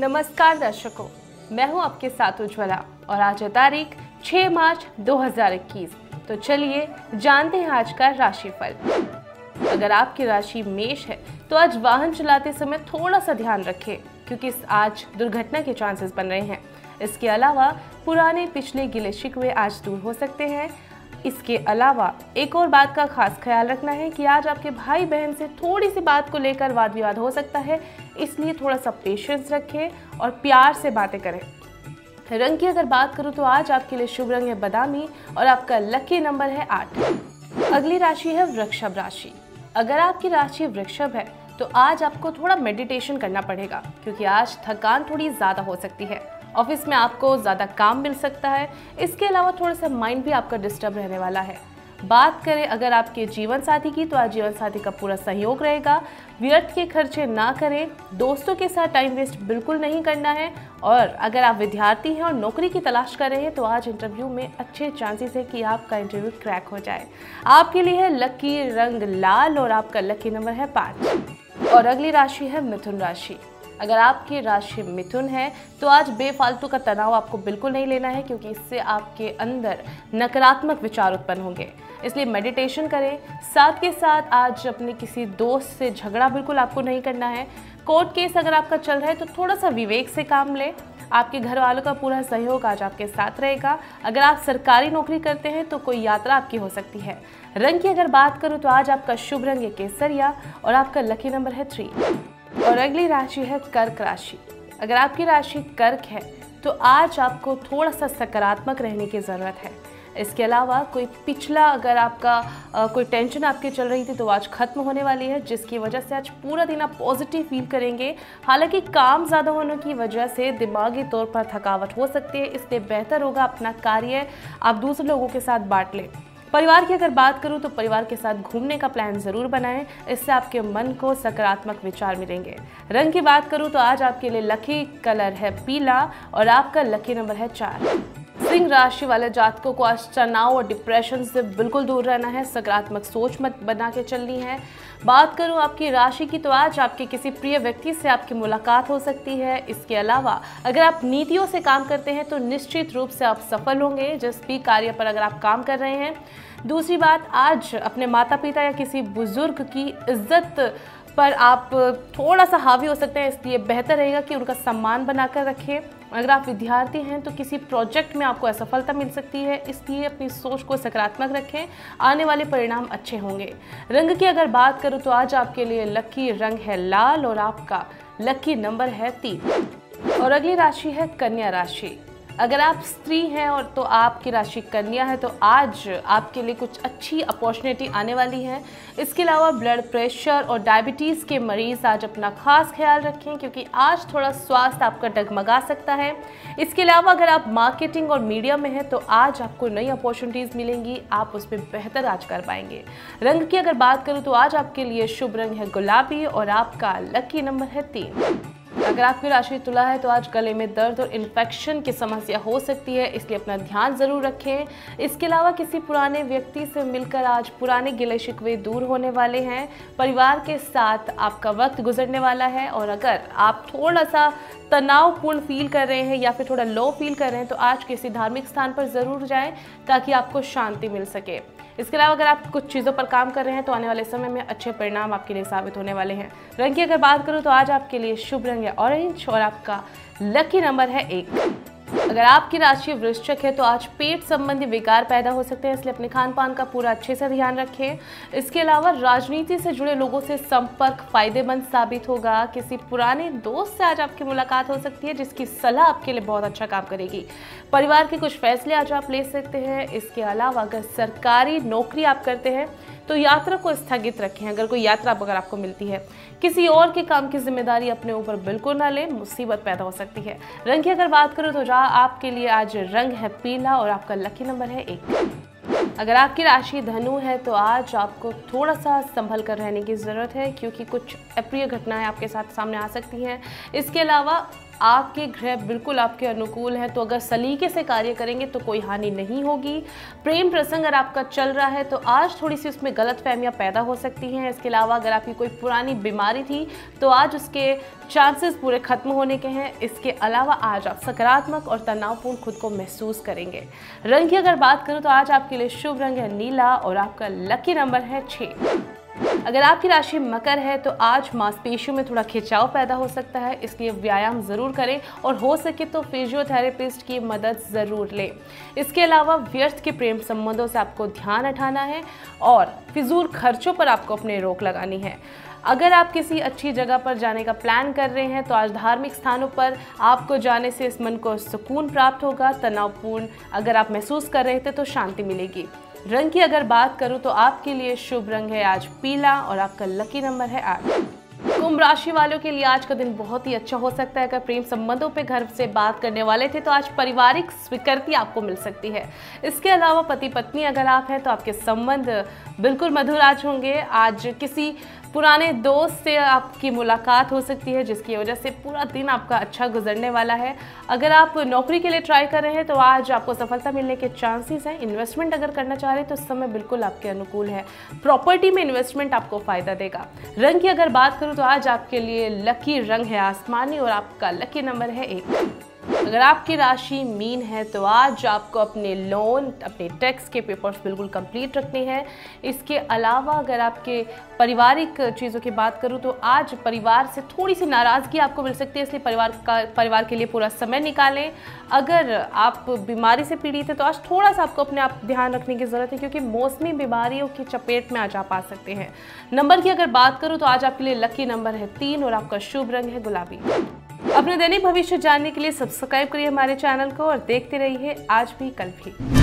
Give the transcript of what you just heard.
नमस्कार दर्शकों, मैं हूँ आपके साथ उज्ज्वला और आज है तारीख 6 मार्च 2021 तो चलिए जानते हैं आज का राशिफल। अगर आपकी राशि मेष है तो आज वाहन चलाते समय थोड़ा सा ध्यान रखें, क्योंकि आज दुर्घटना के चांसेस बन रहे हैं। इसके अलावा पुराने पिछले गिले शिकवे आज दूर हो सकते हैं इसके अलावा एक और बात का खास ख्याल रखना है कि आज आपके भाई बहन से थोड़ी सी बात को लेकर वाद विवाद हो सकता है, इसलिए थोड़ा सा पेशेंस रखें और प्यार से बातें करें। रंग की अगर बात करूँ तो आज आपके लिए शुभ रंग है बदामी और आपका लकी नंबर है आठ। अगली राशि है वृक्षभ राशि। अगर आपकी राशि वृक्षभ है तो आज आपको थोड़ा मेडिटेशन करना पड़ेगा, क्योंकि आज थकान थोड़ी ज़्यादा हो सकती है। ऑफ़िस में आपको ज़्यादा काम मिल सकता है। इसके अलावा थोड़ा सा माइंड भी आपका डिस्टर्ब रहने वाला है। बात करें अगर आपके जीवन साथी की तो आज जीवन साथी का पूरा सहयोग रहेगा। व्यर्थ के खर्चे ना करें। दोस्तों के साथ टाइम वेस्ट बिल्कुल नहीं करना है। और अगर आप विद्यार्थी हैं और नौकरी की तलाश कर रहे हैं तो आज इंटरव्यू में अच्छे चांसेस है कि आपका इंटरव्यू क्रैक हो जाए। आपके लिए है लकी रंग लाल और आपका लकी नंबर है पाँच। और अगली राशि है मिथुन राशि। अगर आपकी राशि मिथुन है तो आज बेफालतू का तनाव आपको बिल्कुल नहीं लेना है, क्योंकि इससे आपके अंदर नकारात्मक विचार उत्पन्न होंगे। इसलिए मेडिटेशन करें। साथ के साथ आज अपने किसी दोस्त से झगड़ा बिल्कुल आपको नहीं करना है। कोर्ट केस अगर आपका चल रहा है तो थोड़ा सा विवेक से काम लें। आपके घर वालों का पूरा सहयोग आज आपके साथ रहेगा। अगर आप सरकारी नौकरी करते हैं तो कोई यात्रा आपकी हो सकती है। रंग की अगर बात करूँ तो आज आपका शुभ रंग है केसरिया और आपका लकी नंबर है थ्री और अगली राशि है कर्क राशि। अगर आपकी राशि कर्क है तो आज आपको थोड़ा सा सकारात्मक रहने की ज़रूरत है। इसके अलावा कोई पिछला अगर आपका आ, कोई टेंशन आपकी चल रही थी तो आज खत्म होने वाली है जिसकी वजह से आज पूरा दिन आप पॉजिटिव फील करेंगे। हालाँकि काम ज़्यादा होने की वजह से दिमागी तौर पर थकावट हो सकती है इसलिए बेहतर होगा अपना कार्य आप दूसरे लोगों के साथ बांट लें। परिवार की अगर बात करूँ तो परिवार के साथ घूमने का प्लान ज़रूर बनाएँ। इससे आपके मन को सकारात्मक विचार मिलेंगे। रंग की बात करूँ तो आज आपके लिए लकी कलर है पीला और आपका लकी नंबर है चार। सिंह राशि वाले जातकों को आज तनाव और डिप्रेशन से बिल्कुल दूर रहना है। सकारात्मक सोच मत बना के चलनी है। बात करूँ आपकी राशि की तो आज आपके किसी प्रिय व्यक्ति से आपकी मुलाकात हो सकती है। इसके अलावा, अगर आप नीतियों से काम करते हैं तो निश्चित रूप से आप सफल होंगे। जिस भी कार्य पर अगर आप काम कर रहे हैं। दूसरी बात, आज अपने माता पिता या किसी बुज़ुर्ग की इज़्ज़त पर आप थोड़ा सा हावी हो सकते हैं, इसलिए बेहतर रहेगा कि उनका सम्मान बनाकर रखें। अगर आप विद्यार्थी हैं तो किसी प्रोजेक्ट में आपको असफलता मिल सकती है, इसलिए अपनी सोच को सकारात्मक रखें। आने वाले परिणाम अच्छे होंगे। रंग की अगर बात करूँ तो आज आपके लिए लकी रंग है लाल और आपका लकी नंबर है तीन। और अगली राशि है कन्या राशि। अगर आप स्त्री हैं और तो आपकी राशि कन्या है तो आज आपके लिए कुछ अच्छी अपॉर्चुनिटी आने वाली है। इसके अलावा ब्लड प्रेशर और डायबिटीज़ के मरीज़ आज अपना खास ख्याल रखें, क्योंकि आज थोड़ा स्वास्थ्य आपका डगमगा सकता है। इसके अलावा अगर आप मार्केटिंग और मीडिया में हैं तो आज आपको नई अपॉर्चुनिटीज़ मिलेंगी। आप उस पर बेहतर आज कर पाएँगे। रंग की अगर बात करूँ तो आज आपके लिए शुभ रंग है गुलाबी और आपका लकी नंबर है तीन। अगर आपकी राशि तुला है तो आज गले में दर्द और इन्फेक्शन की समस्या हो सकती है, इसलिए अपना ध्यान ज़रूर रखें। इसके अलावा किसी पुराने व्यक्ति से मिलकर आज पुराने गिले शिकवे दूर होने वाले हैं। परिवार के साथ आपका वक्त गुजरने वाला है और अगर आप थोड़ा सा तनावपूर्ण फील कर रहे हैं या फिर थोड़ा लो फील कर रहे हैं तो आज किसी धार्मिक स्थान पर ज़रूर जाएँ ताकि आपको शांति मिल सके। इसके अलावा अगर आप कुछ चीज़ों पर काम कर रहे हैं तो आने वाले समय में अच्छे परिणाम आपके लिए साबित होने वाले हैं। रंग की अगर बात करूँ तो आज आपके लिए शुभ रंग है ऑरेंज और आपका लकी नंबर है एक। अगर आपकी राशि वृश्चिक है तो आज पेट संबंधी विकार पैदा हो सकते हैं, इसलिए अपने खान पान का पूरा अच्छे से ध्यान रखें। इसके अलावा राजनीति से जुड़े लोगों से संपर्क फ़ायदेमंद साबित होगा। किसी पुराने दोस्त से आज आपकी मुलाकात हो सकती है, जिसकी सलाह आपके लिए बहुत अच्छा काम करेगी। परिवार के कुछ फैसले आज आप ले सकते हैं। इसके अलावा अगर सरकारी नौकरी आप करते हैं तो यात्रा को स्थगित रखें। अगर कोई यात्रा अगर आपको मिलती है, किसी और के काम की ज़िम्मेदारी अपने ऊपर बिल्कुल ना लें, मुसीबत पैदा हो सकती है। रंग की अगर बात करूँ तो जहाँ आपके लिए आज रंग है पीला और आपका लकी नंबर है एक। अगर आपकी राशि धनु है तो आज आपको थोड़ा सा संभल कर रहने की ज़रूरत है, क्योंकि कुछ अप्रिय घटनाएँ आपके साथ सामने आ सकती हैं। इसके अलावा आपके ग्रह बिल्कुल आपके अनुकूल हैं तो अगर सलीके से कार्य करेंगे तो कोई हानि नहीं होगी। प्रेम प्रसंग अगर आपका चल रहा है तो आज थोड़ी सी उसमें गलत फहमियाँ पैदा हो सकती हैं। इसके अलावा अगर आपकी कोई पुरानी बीमारी थी तो आज उसके चांसेस पूरे खत्म होने के हैं। इसके अलावा आज आप सकारात्मक और तनावपूर्ण खुद को महसूस करेंगे। रंग की अगर बात करूँ तो आज आपके लिए शुभ रंग है नीला और आपका लकी नंबर है छः अगर आपकी राशि मकर है तो आज मांसपेशियों में थोड़ा खिंचाव पैदा हो सकता है, इसलिए व्यायाम ज़रूर करें और हो सके तो फिजियोथेरेपिस्ट की मदद ज़रूर लें। इसके अलावा व्यर्थ के प्रेम संबंधों से आपको ध्यान हटाना है और फिजूल खर्चों पर आपको अपने रोक लगानी है। अगर आप किसी अच्छी जगह पर जाने का प्लान कर रहे हैं तो आज धार्मिक स्थानों पर आपको जाने से इस मन को सुकून प्राप्त होगा, तनावपूर्ण अगर आप महसूस कर रहे थे तो शांति मिलेगी। रंग की अगर बात करूँ तो आपके लिए शुभ रंग है आज पीला और आपका लकी नंबर है आठ। कुंभ राशि वालों के लिए आज का दिन बहुत ही अच्छा हो सकता है। अगर प्रेम संबंधों पे घर से बात करने वाले थे तो आज पारिवारिक स्वीकृति आपको मिल सकती है। इसके अलावा पति पत्नी अगर आप हैं तो आपके संबंध बिल्कुल मधुर आज होंगे। आज किसी पुराने दोस्त से आपकी मुलाकात हो सकती है, जिसकी वजह से पूरा दिन आपका अच्छा गुजरने वाला है। अगर आप नौकरी के लिए ट्राई कर रहे हैं तो आज आपको सफलता मिलने के चांसेस हैं। इन्वेस्टमेंट अगर करना चाह रहे हैं तो इस समय बिल्कुल आपके अनुकूल है। प्रॉपर्टी में इन्वेस्टमेंट आपको फ़ायदा देगा। रंग की अगर बात करूँ तो आज आपके लिए लकी रंग है आसमानी और आपका लकी नंबर है एक। अगर आपकी राशि मीन है तो आज आपको अपने लोन अपने टैक्स के पेपर्स बिल्कुल कंप्लीट रखने हैं। इसके अलावा अगर आपके पारिवारिक चीज़ों की बात करूँ तो आज परिवार से थोड़ी सी नाराज़गी आपको मिल सकती है, इसलिए परिवार का, परिवार के लिए पूरा समय निकालें। अगर आप बीमारी से पीड़ित हैं तो आज थोड़ा सा आपको अपने आप ध्यान रखने की ज़रूरत है, क्योंकि मौसमी बीमारियों की चपेट में आज आप आ सकते हैं। नंबर की अगर बात करूँ तो आज आपके लिए लकी नंबर है तीन और आपका शुभ रंग है गुलाबी। अपने दैनिक भविष्य जानने के लिए सब्सक्राइब करिए हमारे चैनल को और देखते रहिए आज भी कल भी।